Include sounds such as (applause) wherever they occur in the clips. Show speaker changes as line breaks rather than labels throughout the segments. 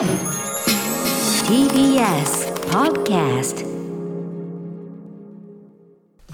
TBS Podcast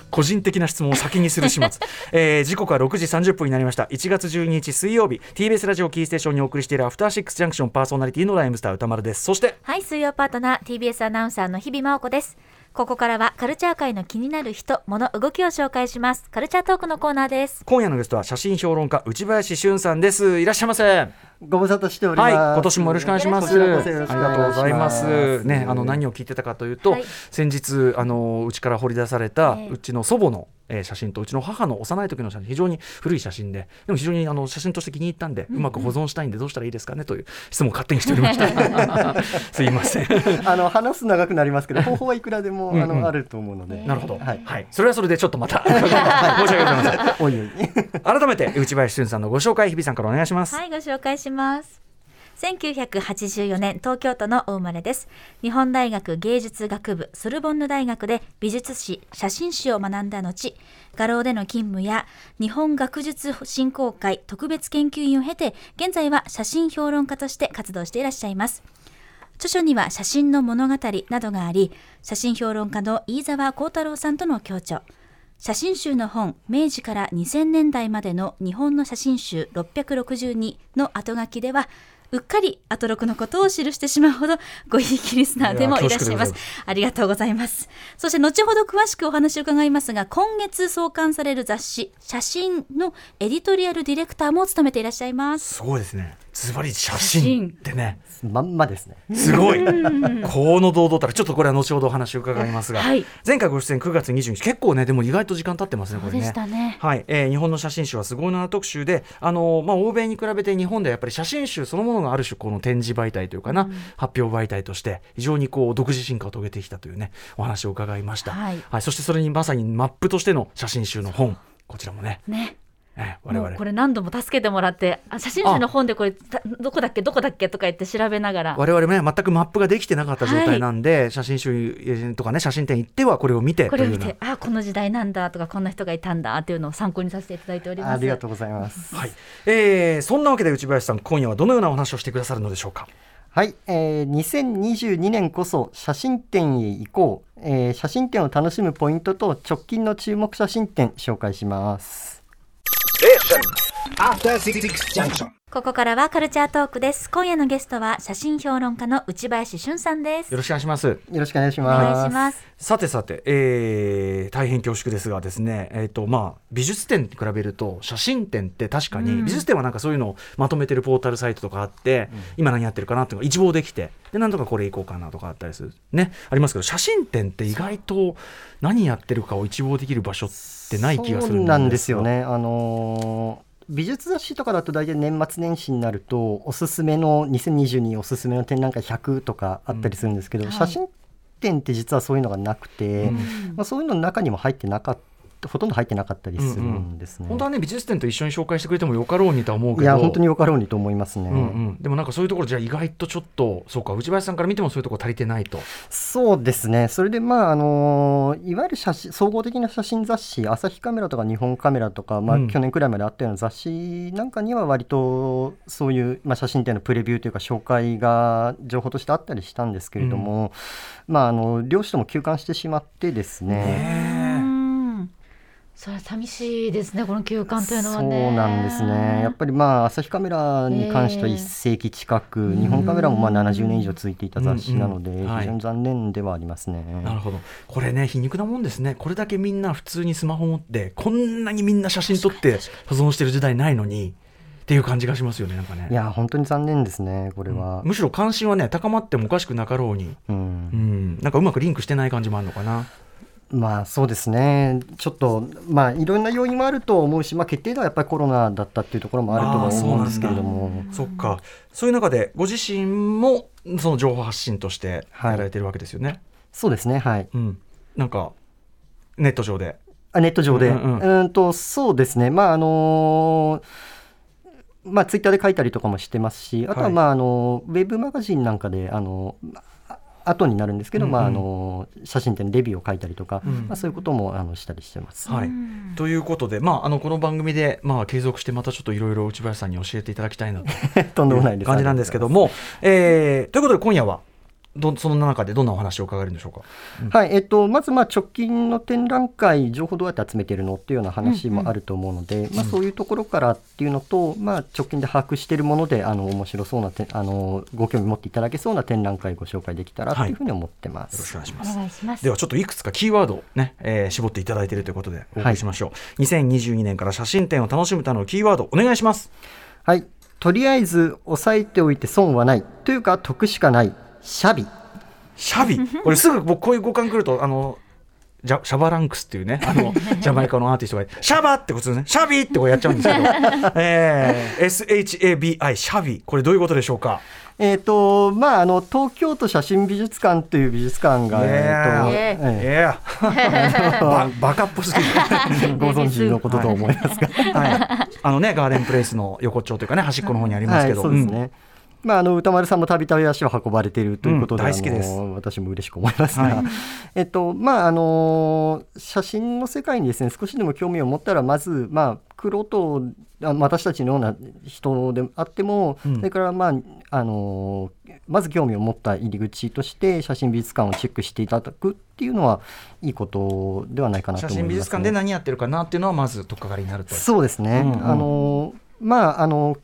個人的な質問を先にする始末、(laughs) えー、時刻は6時30分になりました1月12日水曜日 TBS ラジオキーステーションにお送りしているアフターシックスジャンクションパーソナリティのライムスター歌丸ですそして
はい、水曜パートナー TBS アナウンサーの日々真央子です。ここからはカルチャー界の気になる人、物、動きを紹介します。カルチャートークのコーナーです。
今夜のゲストは写真評論家内林俊さんですいらっしゃいませ
ご無沙汰しております。
はい、今年もよろしくお願いします。
よろしくお
あり
願いします
がとうございます。ね、あの何を聞いてたかというと、
はい
先日あのうちから掘り出された、
ええ
うちの祖母の、えー写真とうちの母の幼い時の写真、非常に古い写真で、でも非常にあの写真として気に入ったんで、うまく保存したいんでどうしたらいいですかねという質問を勝手にしておりました。(laughs) (laughs) すいません。(laughs)
あの話す長くなりますけど、方法はいくらでもあのあると思うので。
なるほど、
はい。
はい、それはそれでちょっとまた申し訳ございません。
おいおい。
改めて内林俊さんのご紹介、日比さんからお願いします。
はい、ご紹介しします。1984年東京都のお生まれです。日本大学芸術学部ソルボンヌ大学で美術史写真史を学んだ後画廊での勤務や日本学術振興会特別研究員を経て現在は写真評論家として活動していらっしゃいます。著書には写真の物語などがあり写真評論家の飯沢幸太郎さんとの共著写真集の本明治から2000年代までの日本の写真集662の後書きではうっかりアトロクのことを記してしまうほどごひいきリスナーでもいらっしゃいます。ありがとうございます。そして後ほど詳しくお話を伺いますが今月創刊される雑誌写真のエディトリアルディレクターも務めていらっしゃいます。
すごいですね。ズバリ写真ってね。
まんまですね。
すごい。この堂々たる、ちょっとこれは後ほどお話を伺いますが、
はい。
前回ご出演9月20日、結構ね、でも意外と時間経ってますね、これね
そうでし。たね。
はい、えー日本の写真集はすごいな特集で、あのーまあ、欧米に比べて日本ではやっぱり写真集そのものがある種この展示媒体というかな、発表媒体として非常にこう独自進化を遂げてきたというねお話を伺いました、
はい。
そしてそれにまさにマップとしての写真集の本。こちらもね、
ね
えー我々。
これ何度も助けてもらってあ写真集の本でこれたどこだっけどこだっけとか言って調べながら。
我々もね全くマップができてなかった状態なんで、写真集とかね写真展行ってはこれを見て
これを見てあこの時代なんだとかこんな人がいたんだっていうのを参考にさせていただいております。
ありがとうございます。
はい。えーそんなわけで内林さん今夜はどのようなお話をしてくださるのでしょうか？
はい、えー、2022年こそ写真展へ行こう、えー写真展を楽しむポイントと直近の注目写真展紹介します。
After Six Junction.
ここからはカルチャートークです。今夜のゲストは写真評論家の内林俊さんです。
よろしくお願いします。
よろしくお願いし
お
ます。
願いします。
さてさて、えー大変恐縮ですがですね、えーとまあ、美術展に比べると写真展って確かに、
うん。
美術展はなんかそういうのをまとめてるポータルサイトとかあって、今何やってるかなっていうのが一望できてでなんとかこれ行こうかなとかあったりする。ね。ありますけど写真展って意外と何やってるかを一望できる場所ってない気がする
そうなんですよ
が。
ね。あのー美術雑誌とかだと大体年末年始になるとおすすめの2022おすすめの展覧会100とかあったりするんですけど、
うん
写真展って実はそういうのがなくて、
うん
まあ、そういうのの中にも入ってなかったほとんど入ってなかったりするんですね。
本当はね美術展と一緒に紹介してくれてもよかろうにとは思うけど
いや本当によかろうにと思いますね。
うんうん、でもなんかそういうところじゃあ意外とちょっとそうか内林さんから見てもそういうところ足りてないと。
そうですね、それで、まああのいわゆる写真総合的な写真雑誌、朝日カメラとか日本カメラとか、まあ
うん
去年くらいまであったような雑誌なんかには、割とそういう、まあ、写真展のプレビューというか、紹介が情報としてあったりしたんですけれども、まあ、あの両氏とも休館してしまってですね。
うんそれは寂しいですねこの休館というのは
そう
ね
なんですね。やっぱりまあ朝日カメラに関しては
ええ。
1世紀近く、日本カメラもまあ70年以上続いていた雑誌なので、
うんうん。はい
非常に残念ではありますね。
なるほど。これね皮肉なもんですね。これだけみんな普通にスマホ持ってこんなにみんな写真撮って保存してる時代ないのにっていう感じがしますよねなんかね。
いや本当に残念ですね、これは。
むしろ関心はね高まってもおかしくなかろうに、
うん。
うん、なんかうまくリンクしてない感じもあるのかな
まあそうですね、ちょっと、まあいろんな要因もあると思うし、まあ、決定ではやっぱりコロナだったっていうところもあるとは思うんですけれども、
そっか。そういう中でご自身もその情報発信としてやられてるわけですよね、
そうですね、はい。
うん、なんかネット上で。
あネット上で、
う
うんん。
うん
とそうですね、まああのまあ、ツイッターで書いたりとかもしてますし、あと
は
はい。まあ、あのウェブマガジンなんかで、あのあ後になるんですけど、
うんうん。
まあ、あの写真展レビューを書いたりとか、
うん。
まあ、そういうこともあのしたりしてます。
はい、ということで、まあ、あのこの番組で、まあ、継続してまたちょっといろいろ内林さんに教えていただきたいなと (laughs)
とんでもないです。
感じなんですけども、えーということで今夜はどその中でどんなお話を伺えるんでしょうか？
はいえっと、まずまあ直近の展覧会、情報どうやって集めてるのっていうような話もあると思うので、まあ、そういうところからっていうのと、まあ、直近で把握しているもので、あの面白そうなてあの、ご興味持っていただけそうな展覧会ご紹介できたらとい。うふうに思ってま
よろし
す。
お
くお願いします。ではちょっといくつかキーワードをね、えー絞っていただいているということでお送りしましょう、2022年から写真展を楽しむためのキーワードお願いします。
はい、とりあえず押さえておいて損はないというか得しかないシャビ。
シャビ？(laughs) これすぐ僕こういう五感来るとあのジャシャバランクスっていうねあの (laughs) ジャマイカのアーティストがシャバってことですね。シャビってこうやっちゃうんですけど、(laughs) えー、SHABI シャビ。これどういうことでしょうか？
えーとまあ、あの東京都写真美術館という美術館が、えーとえ。
いやババカっぽすぎる。
ーご存知のことと思いますが、
はい、あのねガーデンプレイスの横丁というかね端っこの方にありますけど、
はい、そうですね。まあ、あの歌丸さんもたびたび足を運ばれているということで、
うんで
私も嬉しく思いますが、
はい。(laughs)
えっとまああの写真の世界にですね少しでも興味を持ったらまずまあ玄人あ私たちのような人であっても、
うん。
それからまああのまず興味を持った入り口として写真美術館をチェックしていただくっていうのはいいことではないかなと
写
思います、
真美術館で何やってるかなっていうのはまず取っかかりになると。
そうですね、
うんうん。
あのまああの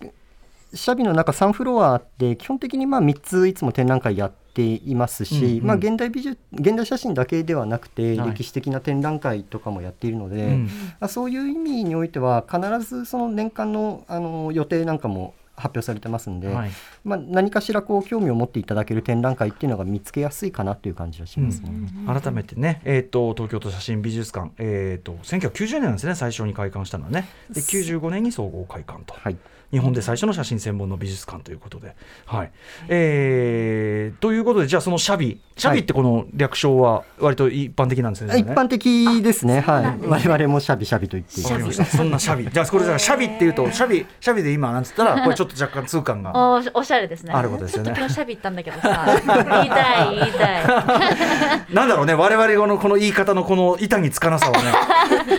シャビの中3フロアあって基本的にまあ3ついつも展覧会やっていますし、
うんうん。
まあ、現代美術現代写真だけではなくて、
はい。
歴史的な展覧会とかもやっているので、
うん。
まあ、そういう意味においては必ずその年間のあの予定なんかも発表されてますんで、
はい。
まあ、何かしらこう興味を持っていただける展覧会っていうのが見つけやすいかなという感じはしますね。
改めてね、えー、と東京都写真美術館、えー、と1990年なんですね最初に開館したのはね。で95年に総合開館と、
はい。
日本で最初の写真専門の美術館ということで。はい。えー、ということでじゃあそのシャビシャビってこの略称は割と一般的なんですね。
一般的ですね、はい、我々もシャビシャビと言っています。
そんなシャビ。じゃあこれじゃあシャビっていうとシャビシャビで今なんつったらこれちょっと若干痛感が。
おおしゃれですね。
あることですよね。
ちょっと昨日シャビ行ったんだけどさ。言いたい言いたい。(laughs)
なんだろうね。我々のこの言い方のこの板につかなさをね。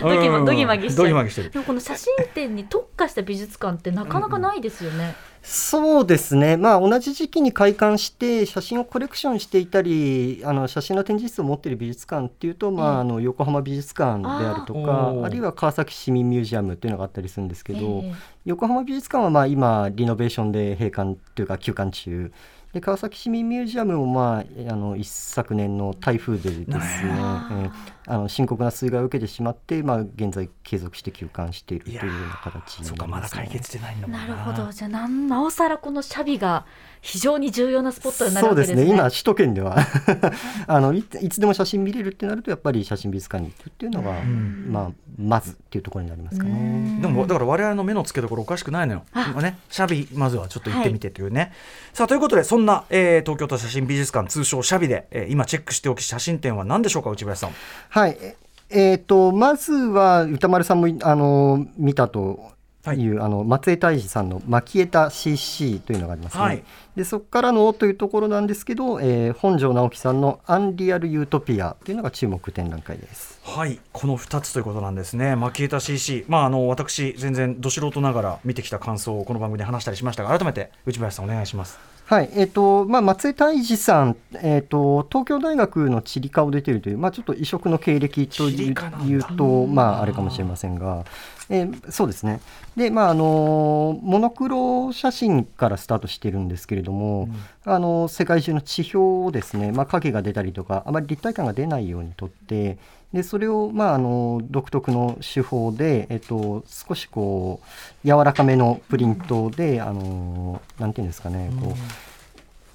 (laughs)
ドギマギ
ドギマギしてる。
でもこの写真展に特化した美術館ってなかなかないですよね、
そうですね、まあ、同じ時期に開館して写真をコレクションしていたりあの写真の展示室を持っている美術館っていうと、まあ、あの横浜美術館であるとかあるいは川崎市民ミュージアムっていうのがあったりするんですけど、
ええ。
横浜美術館はまあ今リノベーションで閉館というか休館中。で川崎市民ミュージアムもまああの一昨年の台風でですね、えーあの深刻な水害を受けてしまって、まあ、現在継続して休館しているというような形になります、ね。
え
解決してな
なるほどじゃあなんなおさらこのシャビが非常に重要なスポットになる
そうで
わけですすね
ね今首都圏では (laughs) あのいついつでも写真見れるってなるとやっぱり写真美術館に行くっていうのが、
ん
まあ、まずっていうところになりますかね。
でもだから我々の目の付けどころおかしくないのよ。今ね、シャビまずはちょっと行ってみてというね。さあということでそんな、えー東京都写真美術館通称シャビで、えー今チェックしておき写真展は何でしょうか内林さん。
はいええーとまずは歌丸さんもあの見たという、あの松江大治さんの「蒔絵た CC」というのがありますね。
はい
でそこからのというところなんですけど、えー本庄直樹さんの「アンリアル・ユートピア」というのが注目展覧会です。
はいこの2つということなんですね。マキエタ CC。まああの私全然ど素人ながら見てきた感想をこの番組で話したりしましたが改めて内林さんお願いします。
はいえーとまあ、松江大治さん、えーと、東京大学の地理科を出ているという、まあ、ちょっと異色の経歴と
地
いうと、まあ、あれかもしれませんが、えーそうですね。で、まああのモノクロ写真からスタートしているんですけれども、あの世界中の地表をですね、まあ、影が出たりとかあまり立体感が出ないようにとってでそれを、まあ、あの独特の手法で、えっと、少しこう柔らかめのプリントで、あのなんていうんですかねこ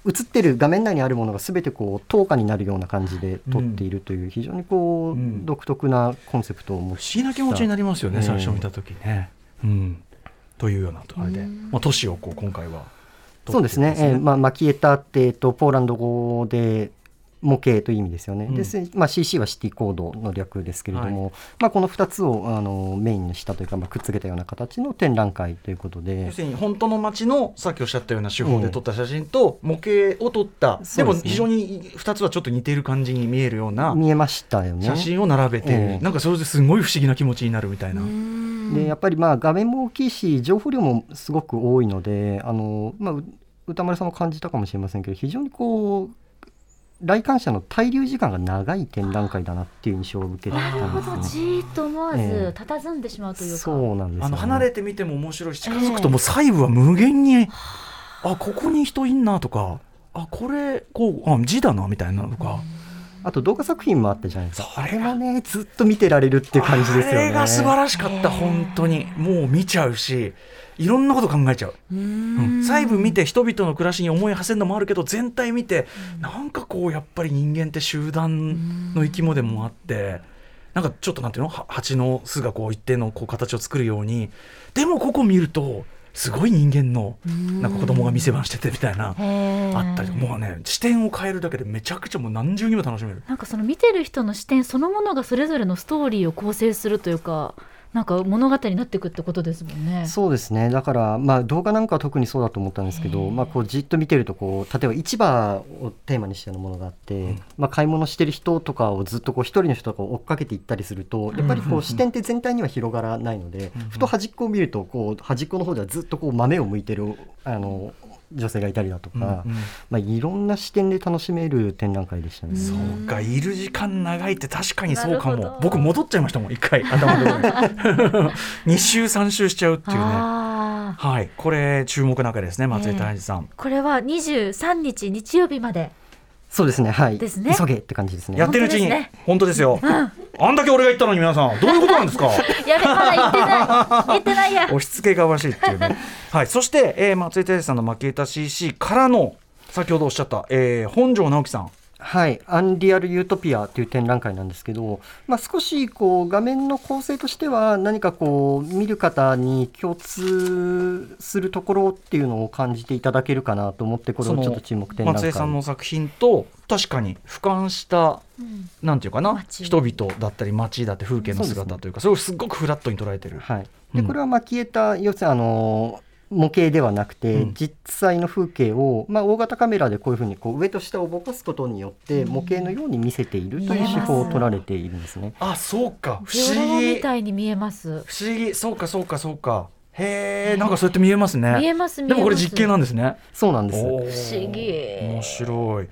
う映ってる画面内にあるものが全てこう透過になるような感じで撮っているという非常にこう、
うん。
独特なコンセプトを持
不思議な気持ちになりますよね、
ええ。
最初見た時ね。うん、というようなあれで、まあ、都市をこう今回は
そうですね、えーまあ、マキエタって、えっと、ポーランド語で模型という意味ですよね、
うん。
でせまあ、CC はシティコードの略ですけれども、まあ、この2つをあのメインにしたというか、まあ、くっつけたような形の展覧会ということで。
要するに本当の街のさっきおっしゃったような手法で撮った写真と模型を撮った、でも
そうですね。
非常に2つはちょっと似ている感じに見えるような
見えましたよね。
写真を並べている、
ええ。
なんかそれですごい不思議な気持ちになるみたいな。
でやっぱりまあ画面も大きいし情報量もすごく多いのであの、まあ、う歌丸さんも感じたかもしれませんけど非常にこう来館者の滞留時間が長い展覧会だなっていう印象を受けてた
なるほど。
んです
じーっと思わず
ええ
佇んでしまうというか、
そうなんですよ、ね、
あの離れてみても面白いし近づくともう細部は無限に、あここに人いんなとかあこれこうあ字だなみたいなのとか、
あと動画作品もあったじゃないですか。
それが
あれもねずっと見てられるっていう感じですよね。
あれが素晴らしかった本当に。もう見ちゃうしいろんなこと考えちゃう、うん。細部見て人々の暮らしに思い馳せるのもあるけど全体見てなんかこうやっぱり人間って集団の生き物でもあってなんかちょっとなんていうの？は蜂の巣がこう一定のこう形を作るように。でもここ見るとすごい人間のなんか子供が店番しててみたいなあったりもうね視点を変えるだけでめちゃくちゃもう何重にも楽しめる。
なんかその見てる人の視点そのものがそれぞれのストーリーを構成するというかなんか物語になっていくってことですもんね。
そうですね。だから、まあ、動画なんかは特にそうだと思ったんですけど、まあ、こうじっと見てるとこう例えば市場をテーマにしたようなものがあって、まあ、買い物してる人とかをずっとこう一人の人とかを追っかけていったりするとやっぱりこう視点って全体には広がらないので、ふと端っこを見るとこう端っこの方ではずっとこう豆を向いてるあの女性がいたりだとか、
うんうん。
まあ、いろんな視点で楽しめる展覧会でしたね。
そうかいる時間長いって確かにそうかも。僕戻っちゃいましたもん一回頭のところに。2週3週しちゃうっていうね。はいこれ注目なわけですね松井大二さん、
これは23日日曜日まで。
そうですねはい。
ですね。
急げって感じですね。
やってるうちに
本当ですね。
本当ですよ、あんだけ俺が言ったのに皆さんどういうことなんですか？(laughs)
やべまだ言ってない。言ってないや。
押し付けがましいっていうね。(laughs) はい。そして、えー松井大二さんの負けた CC からの先ほどおっしゃった、えー本庄直樹さん
はい、アンリアル・ユートピアという展覧会なんですけど、まあ、少しこう画面の構成としては何かこう見る方に共通するところっていうのを感じていただけるかなと思ってこれをちょっと注目展覧会。
松江さんの作品と確かに俯瞰した、なんていうかな
街。
人々だったり街だって風景の姿というかそれをすごくフラットに捉えてる、
はい、
うん。
でこれはまあ消えた要するにあの模型ではなくて、
うん。
実際の風景を、まあ、大型カメラでこういうふうにこう上と下をぼかすことによって模型のように見せているという手法を取られているんですね。
あそうか。不思議。
みたいに見えます
不思議。そうかそうかそうか。へえん。かそうやって見えますね。
見えます見えます。
でもこれ実験なんですね。
そうなんです。
不思議。
面白い。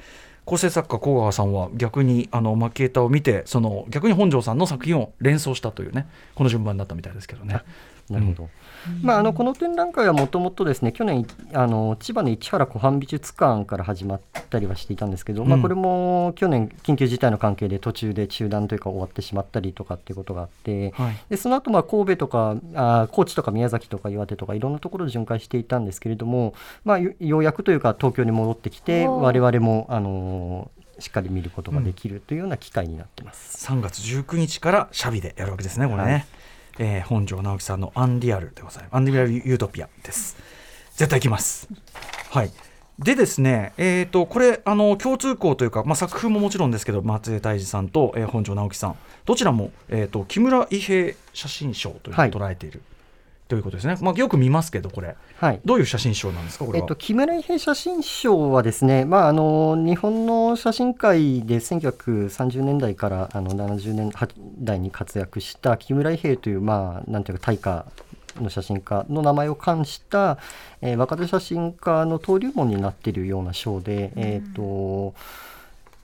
構成作家甲川さんは逆にあのマキエータを見てその逆に本庄さんの作品を連想したというねこの順番だったみたいですけどね
なるほど。まあ、あのこの展覧会はもともとですね去年あの千葉の市原湖畔美術館から始まったりはしていたんですけど、まあ、
うん
これも去年緊急事態の関係で途中で中断というか終わってしまったりとかっていうことがあって、
はい。
でその後まあ神戸とかあ高知とか宮崎とか岩手とかいろんなところで巡回していたんですけれども、まあ、よようやくというか東京に戻ってきて我々もあのしっかり見ることができるというような機会になってます。
3月19日からシャビでやるわけですねこれね、
はい
えー本庄直樹さんの「アンリアル」でございます。アンリアルユートピアです。絶対行きます。はい。でですね、えー、とこれあの共通項というか、まあ、作風ももちろんですけど松江大二さんと、えー本庄直樹さん。どちらも、えー、と木村伊兵衛写真賞というのを
はい。
捉えている、ということですね、まあ、よく見ますけどこれ。
はい。
どういう写真賞なんですかこれは、
えっと、木村伊兵衛写真賞はですね、まあ、あの日本の写真界で1930年代からあの70年代に活躍した木村伊兵衛という、まあ、なんていうか大家の写真家の名前を冠した、えー若手写真家の登竜門になっているような賞で、えっと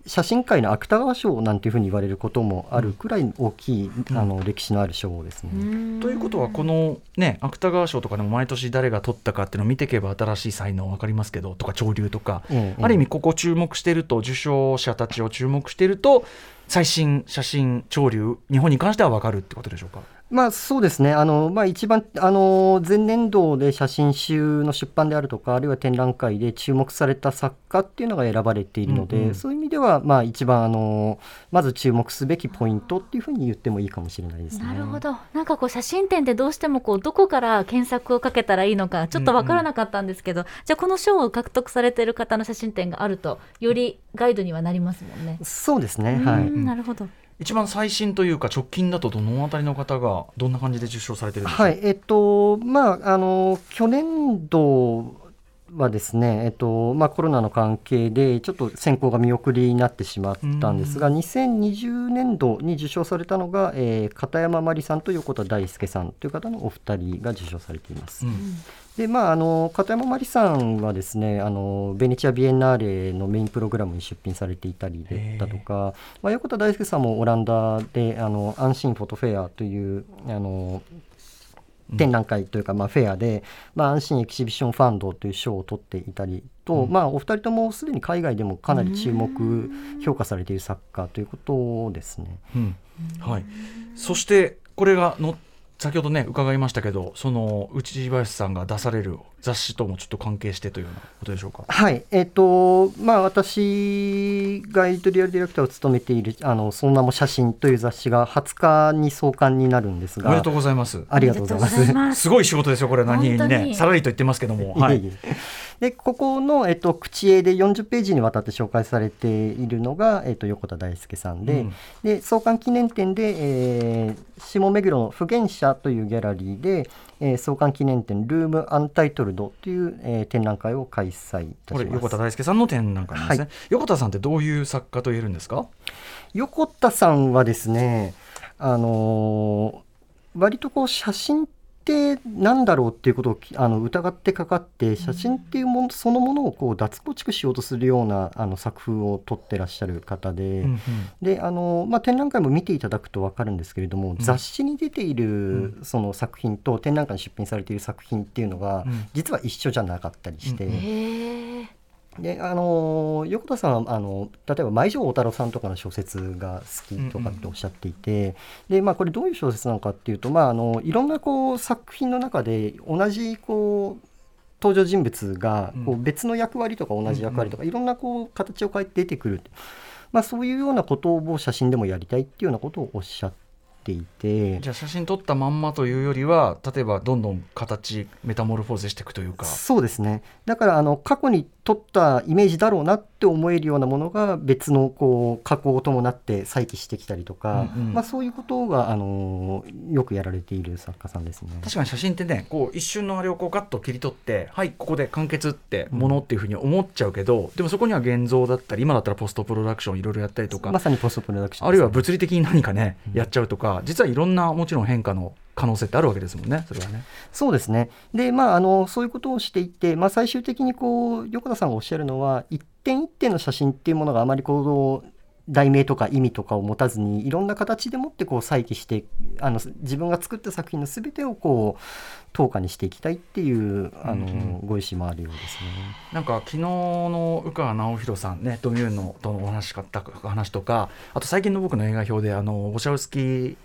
写真界の芥川賞なんていうふうに言われることもあるくらい大きい、
うん。
あの歴史のある賞ですね。
ということはこのね芥川賞とかでも毎年誰が取ったかっていうのを見ていけば新しい才能分かりますけどとか潮流とか、
ええ。
ある意味ここ注目してると受賞者たちを注目してると最新写真潮流日本に関しては分かるってことでしょうか？
まあそうですね、あのまあ、一番あの前年度で写真集の出版であるとか、あるいは展覧会で注目された作家っていうのが選ばれているので、
うんうん
そういう意味では、まあ、一番あのまず注目すべきポイントっていうふうに言ってもいいかもしれないですね。
なるほどなんかこう写真展ってどうしてもこうどこから検索をかけたらいいのかちょっとわからなかったんですけど、じゃあこの賞を獲得されている方の写真展があるとよりガイドにはなりますもんね。
そうですね、はい、
うんなるほど。
一番最新というか直近だとどのあたりの方がどんな感じで受賞されてるんですか、
はい、えっと、まあ、あの、去年度はですね、えっと、まあ、コロナの関係で、ちょっと選考が見送りになってしまったんですが、2020年度に受賞されたのが、えー片山真理さんと横田大輔さんという方のお二人が受賞されています。
うん。
で、まあ、あの、片山真理さんはですね、あの、ベネチア・ビエンナーレのメインプログラムに出品されていたりだとか、まあ、横田大輔さんもオランダで、あの、安心フォトフェアという、あの、展覧会というか、まあ、フェアで、まあ、安心エキシビションファンドという賞を取っていたりと、まあ、お二人ともすでに海外でもかなり注目、評価されている作家ということですね。
うん。はい、そしてこれがの先ほどね伺いましたけどその内林さんが出される雑誌ともちょっと関係してというようなことでしょうか？
はい、えっ、と、まあ、私がエディトリアルディレクターを務めている、あの、その名も写真という雑誌が20日に創刊になるんですが。
おめでとうございます。
ありがとうございます。
ありがとうございます
すごい仕事ですよこれ何に
本当
ね
に
さらりと言ってますけども。はい
いえいえでここの、えっと、口絵で40ページにわたって紹介されているのが、えっと、横田大輔さんで,、
うん
で創刊記念展で、えー下目黒の不言者というギャラリーで、えー創刊記念展ルームアンタイトルドという、えー展覧会を開催いたします。
これ横田大輔さんの展覧会ですね、
は
横田さんってどういう作家と言えるんですか？
横田さんはですね、あのー割とこう写真ってなんだろうっていうことをきあの疑ってかかって写真っていうものそのものをこう脱構築しようとするようなあの作風を撮ってらっしゃる方で、
うんうん。
であのまあ、展覧会も見ていただくと分かるんですけれども、雑誌に出ているその作品と展覧会に出品されている作品っていうのが、
うん。
実は一緒じゃなかったりして。
うんうん。
へえ。
であの横田さんはあの例えば前城大太郎さんとかの小説が好きとかっておっしゃっていて、でまあ、これどういう小説なのかっていうと、まあ、あのいろんなこう作品の中で同じこう登場人物がこ
う
う別の役割とか同じ役割とか、いろんなこう形を変えて出てくる、まあ、そういうようなことを写真でもやりたいっていうようなことをおっしゃっていて。
じゃあ写真撮ったまんまというよりは例えばどんどん形メタモルフォーゼしていくというか。
そうですねだからあの過去に撮ったイメージだろうなって思えるようなものが別のこう加工を伴って再起してきたりとか、
うんうん
まあ、そういうことがあのよくやられている作家さんですね。
確かに写真ってねこう一瞬のあれをこうガッと切り取ってはいここで完結ってものっていうふうに思っちゃうけど、でもそこには現像だったり今だったらポストプロダクションいろいろやったりとか、
まさにポストプロダクション
あるいは物理的に何かね、やっちゃうとか実はいろんなもちろん変化の可能性ってあるわけですもんねそれはね。
そうですね。で、まあ、あの、そういうことをしていて、まあ、最終的にこう、横田さんがおっしゃるのは、一点一点の写真っていうものがあまりこう、題名とか意味とかを持たずにいろんな形でもってこう再起してあの自分が作った作品の全てをこう等価にしていきたいっていうあの、
うん
ご意思もあるようですね。
なんか昨日の宇川直弘さんねドミューンのとのお話しかった話とかあと最近の僕の映画表であのボシャウスキー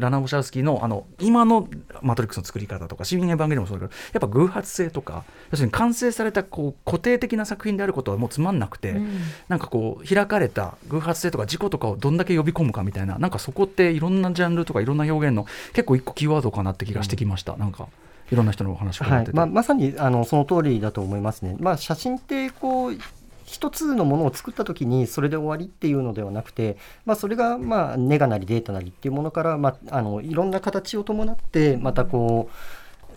ラナ・ボシャウスキーのあの今のマトリックスの作り方とか「市民エヴァンゲリオン」もそうだけどやっぱ偶発性とか要するに完成されたこう固定的な作品であることはもうつまんなくて、
うん
なんかこう開かれた偶発性とか事故とかをどんだけ呼び込むかみたいななんかそこっていろんなジャンルとかいろんな表現の結構一個キーワードかなって気がしてきました、なんかいろんな人のお話を伺ってて、
はいまあ、まさにあのその通りだと思いますね。まあ、写真ってこう一つのものを作った時にそれで終わりっていうのではなくて、まあ、それがまあネガなりデータなりっていうものから、まあ、あのいろんな形を伴ってまたこう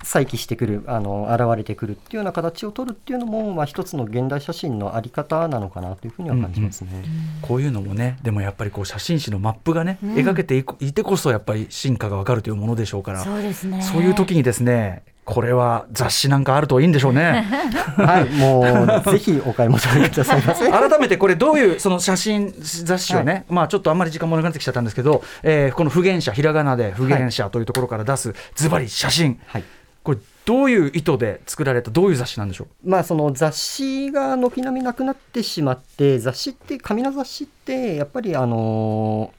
再起してくるあの現れてくるっていうような形を取るっていうのも、まあ、一つの現代写真のあり方なのかなというふうには感じますね。
こういうのもねでもやっぱりこう写真誌のマップがね、
うん
描けていてこそやっぱり進化がわかるというものでしょうから
そうですね。
そういう時にですねこれは雑誌なんかあるといいんでしょうね (laughs)
はい、もうぜひお買い求めくださいませ。(laughs)
改めてこれどういうその写真雑誌をね、まあちょっとあんまり時間もなくなってきちゃったんですけど、えーこの不言者ひらがなで不言者というところから出すズバリ写真、
はい
これどういう意図で作られたどういう雑誌なんでしょう？
まあその雑誌が軒並みなくなってしまって雑誌って紙の雑誌ってやっぱりあの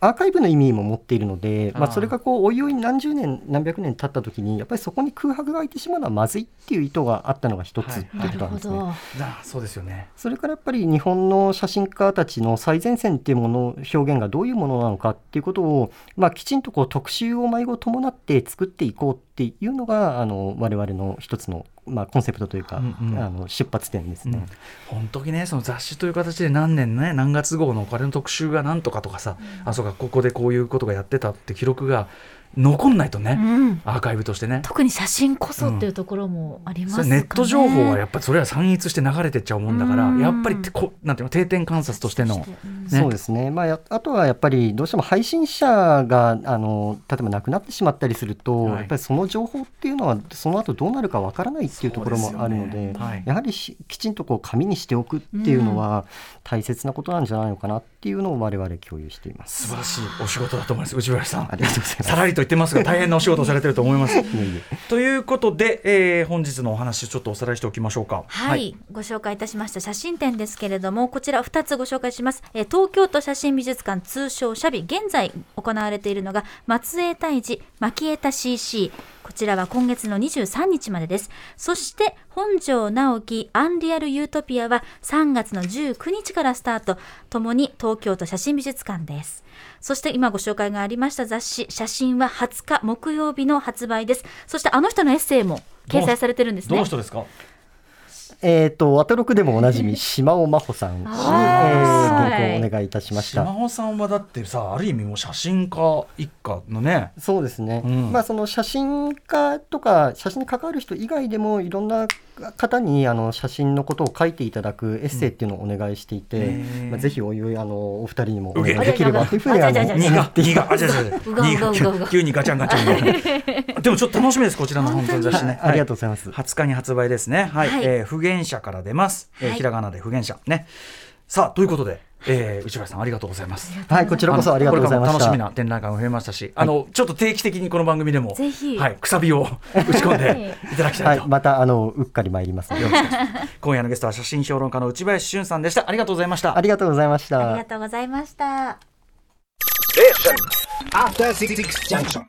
アーカイブの意味も持っているのでまあ、それがこうおいおい何十年何百年経った時にやっぱりそこに空白が空いてしまうのはまずいっていう意図があったのが一つ
はい
ってことなんですね。
ど。
あそうですよね
それからやっぱり日本の写真家たちの最前線っていうもの表現がどういうものなのかっていうことを、まあ、きちんとこう特集を迷子伴って作っていこうっていうのがあの我々の一つの、まあ、コンセプトというか、
うんうん。
あの出発点ですね。
本当にねその雑誌という形で何年ね何月号のこれの特集がなんとかとかさ、あそうかここでこういうことがやってたって記録が残んないとね、
うん。
アーカイブとしてね。
特に写真こそっていうところもありますかね。
それネット情報はやっぱりそれは散逸して流れてっちゃうもんだから、
うん。
やっぱりこなんていうの定点観察としての
うん
ね。
そうですね、まあ、やあとはやっぱりどうしても配信者があの例えば亡くなってしまったりすると、
はい。
やっぱりその情報っていうのはその後どうなるかわからないっていうところもあるので
ねはい。
やはりしきちんとこう紙にしておくっていうのは大切なことなんじゃないのかなっていうのを我々共有しています。
素晴らしいお仕事だと思います内村さん。
ありがとうございます。
さらりと言ってますが大変なお仕事をされてると思います。(laughs) ということで、えー本日のお話ちょっとおさらいしておきましょうか。
はい、ご紹介いたしました写真展ですけれどもこちら2つご紹介します、えー東京都写真美術館通称シャビ現在行われているのが松江大治蒔絵田 CC こちらは今月の23日までです。そして本庄直樹アンリアルユートピアは3月の19日からスタート。ともに東京都写真美術館ですそして今ご紹介がありました雑誌写真は20日木曜日の発売です。そしてあの人のエッセイも掲載されてるんですね。
どの人ですか？
えっ、と、ワトロクでもおなじみ、島尾真帆さん。に、えー、
はい
原稿をお願いいたしました。
島尾さんはだってさある意味もう写真家一家のね。
そうですね、
うん。
まあその写真家とか写真に関わる人以外でもいろんな方にあの写真のことを書いていただくエッセイっていうのをお願いしていて、まあ、ぜひおいおいあのお二人にもお願いできればというふうにあの
あじゃあじゃあ
2が2があじゃあじゃあじゃ急にガチャンガチャンでもちょっと楽しみですこちらの本当に雑誌ね
ありがとうございます。
20日に発売ですね。はい、
はい
えー不言者から出ます。えひらがなで不言者ね。さあということで、えー内村さんありがとうございます。
はい、こちらこそありがとうございました。
これからも楽しみな展覧会も増えましたし、あのちょっと定期的にこの番組でも
ぜひ
はいくさびを (laughs) 打ち込んでいただきたと。
はいい、またあのうっかり参りますので。
今夜のゲストは写真評論家の内林俊さんでした。ありがとうございました
あ。りがとうございまし
あり
た
が。とうございました。
After Six Junction.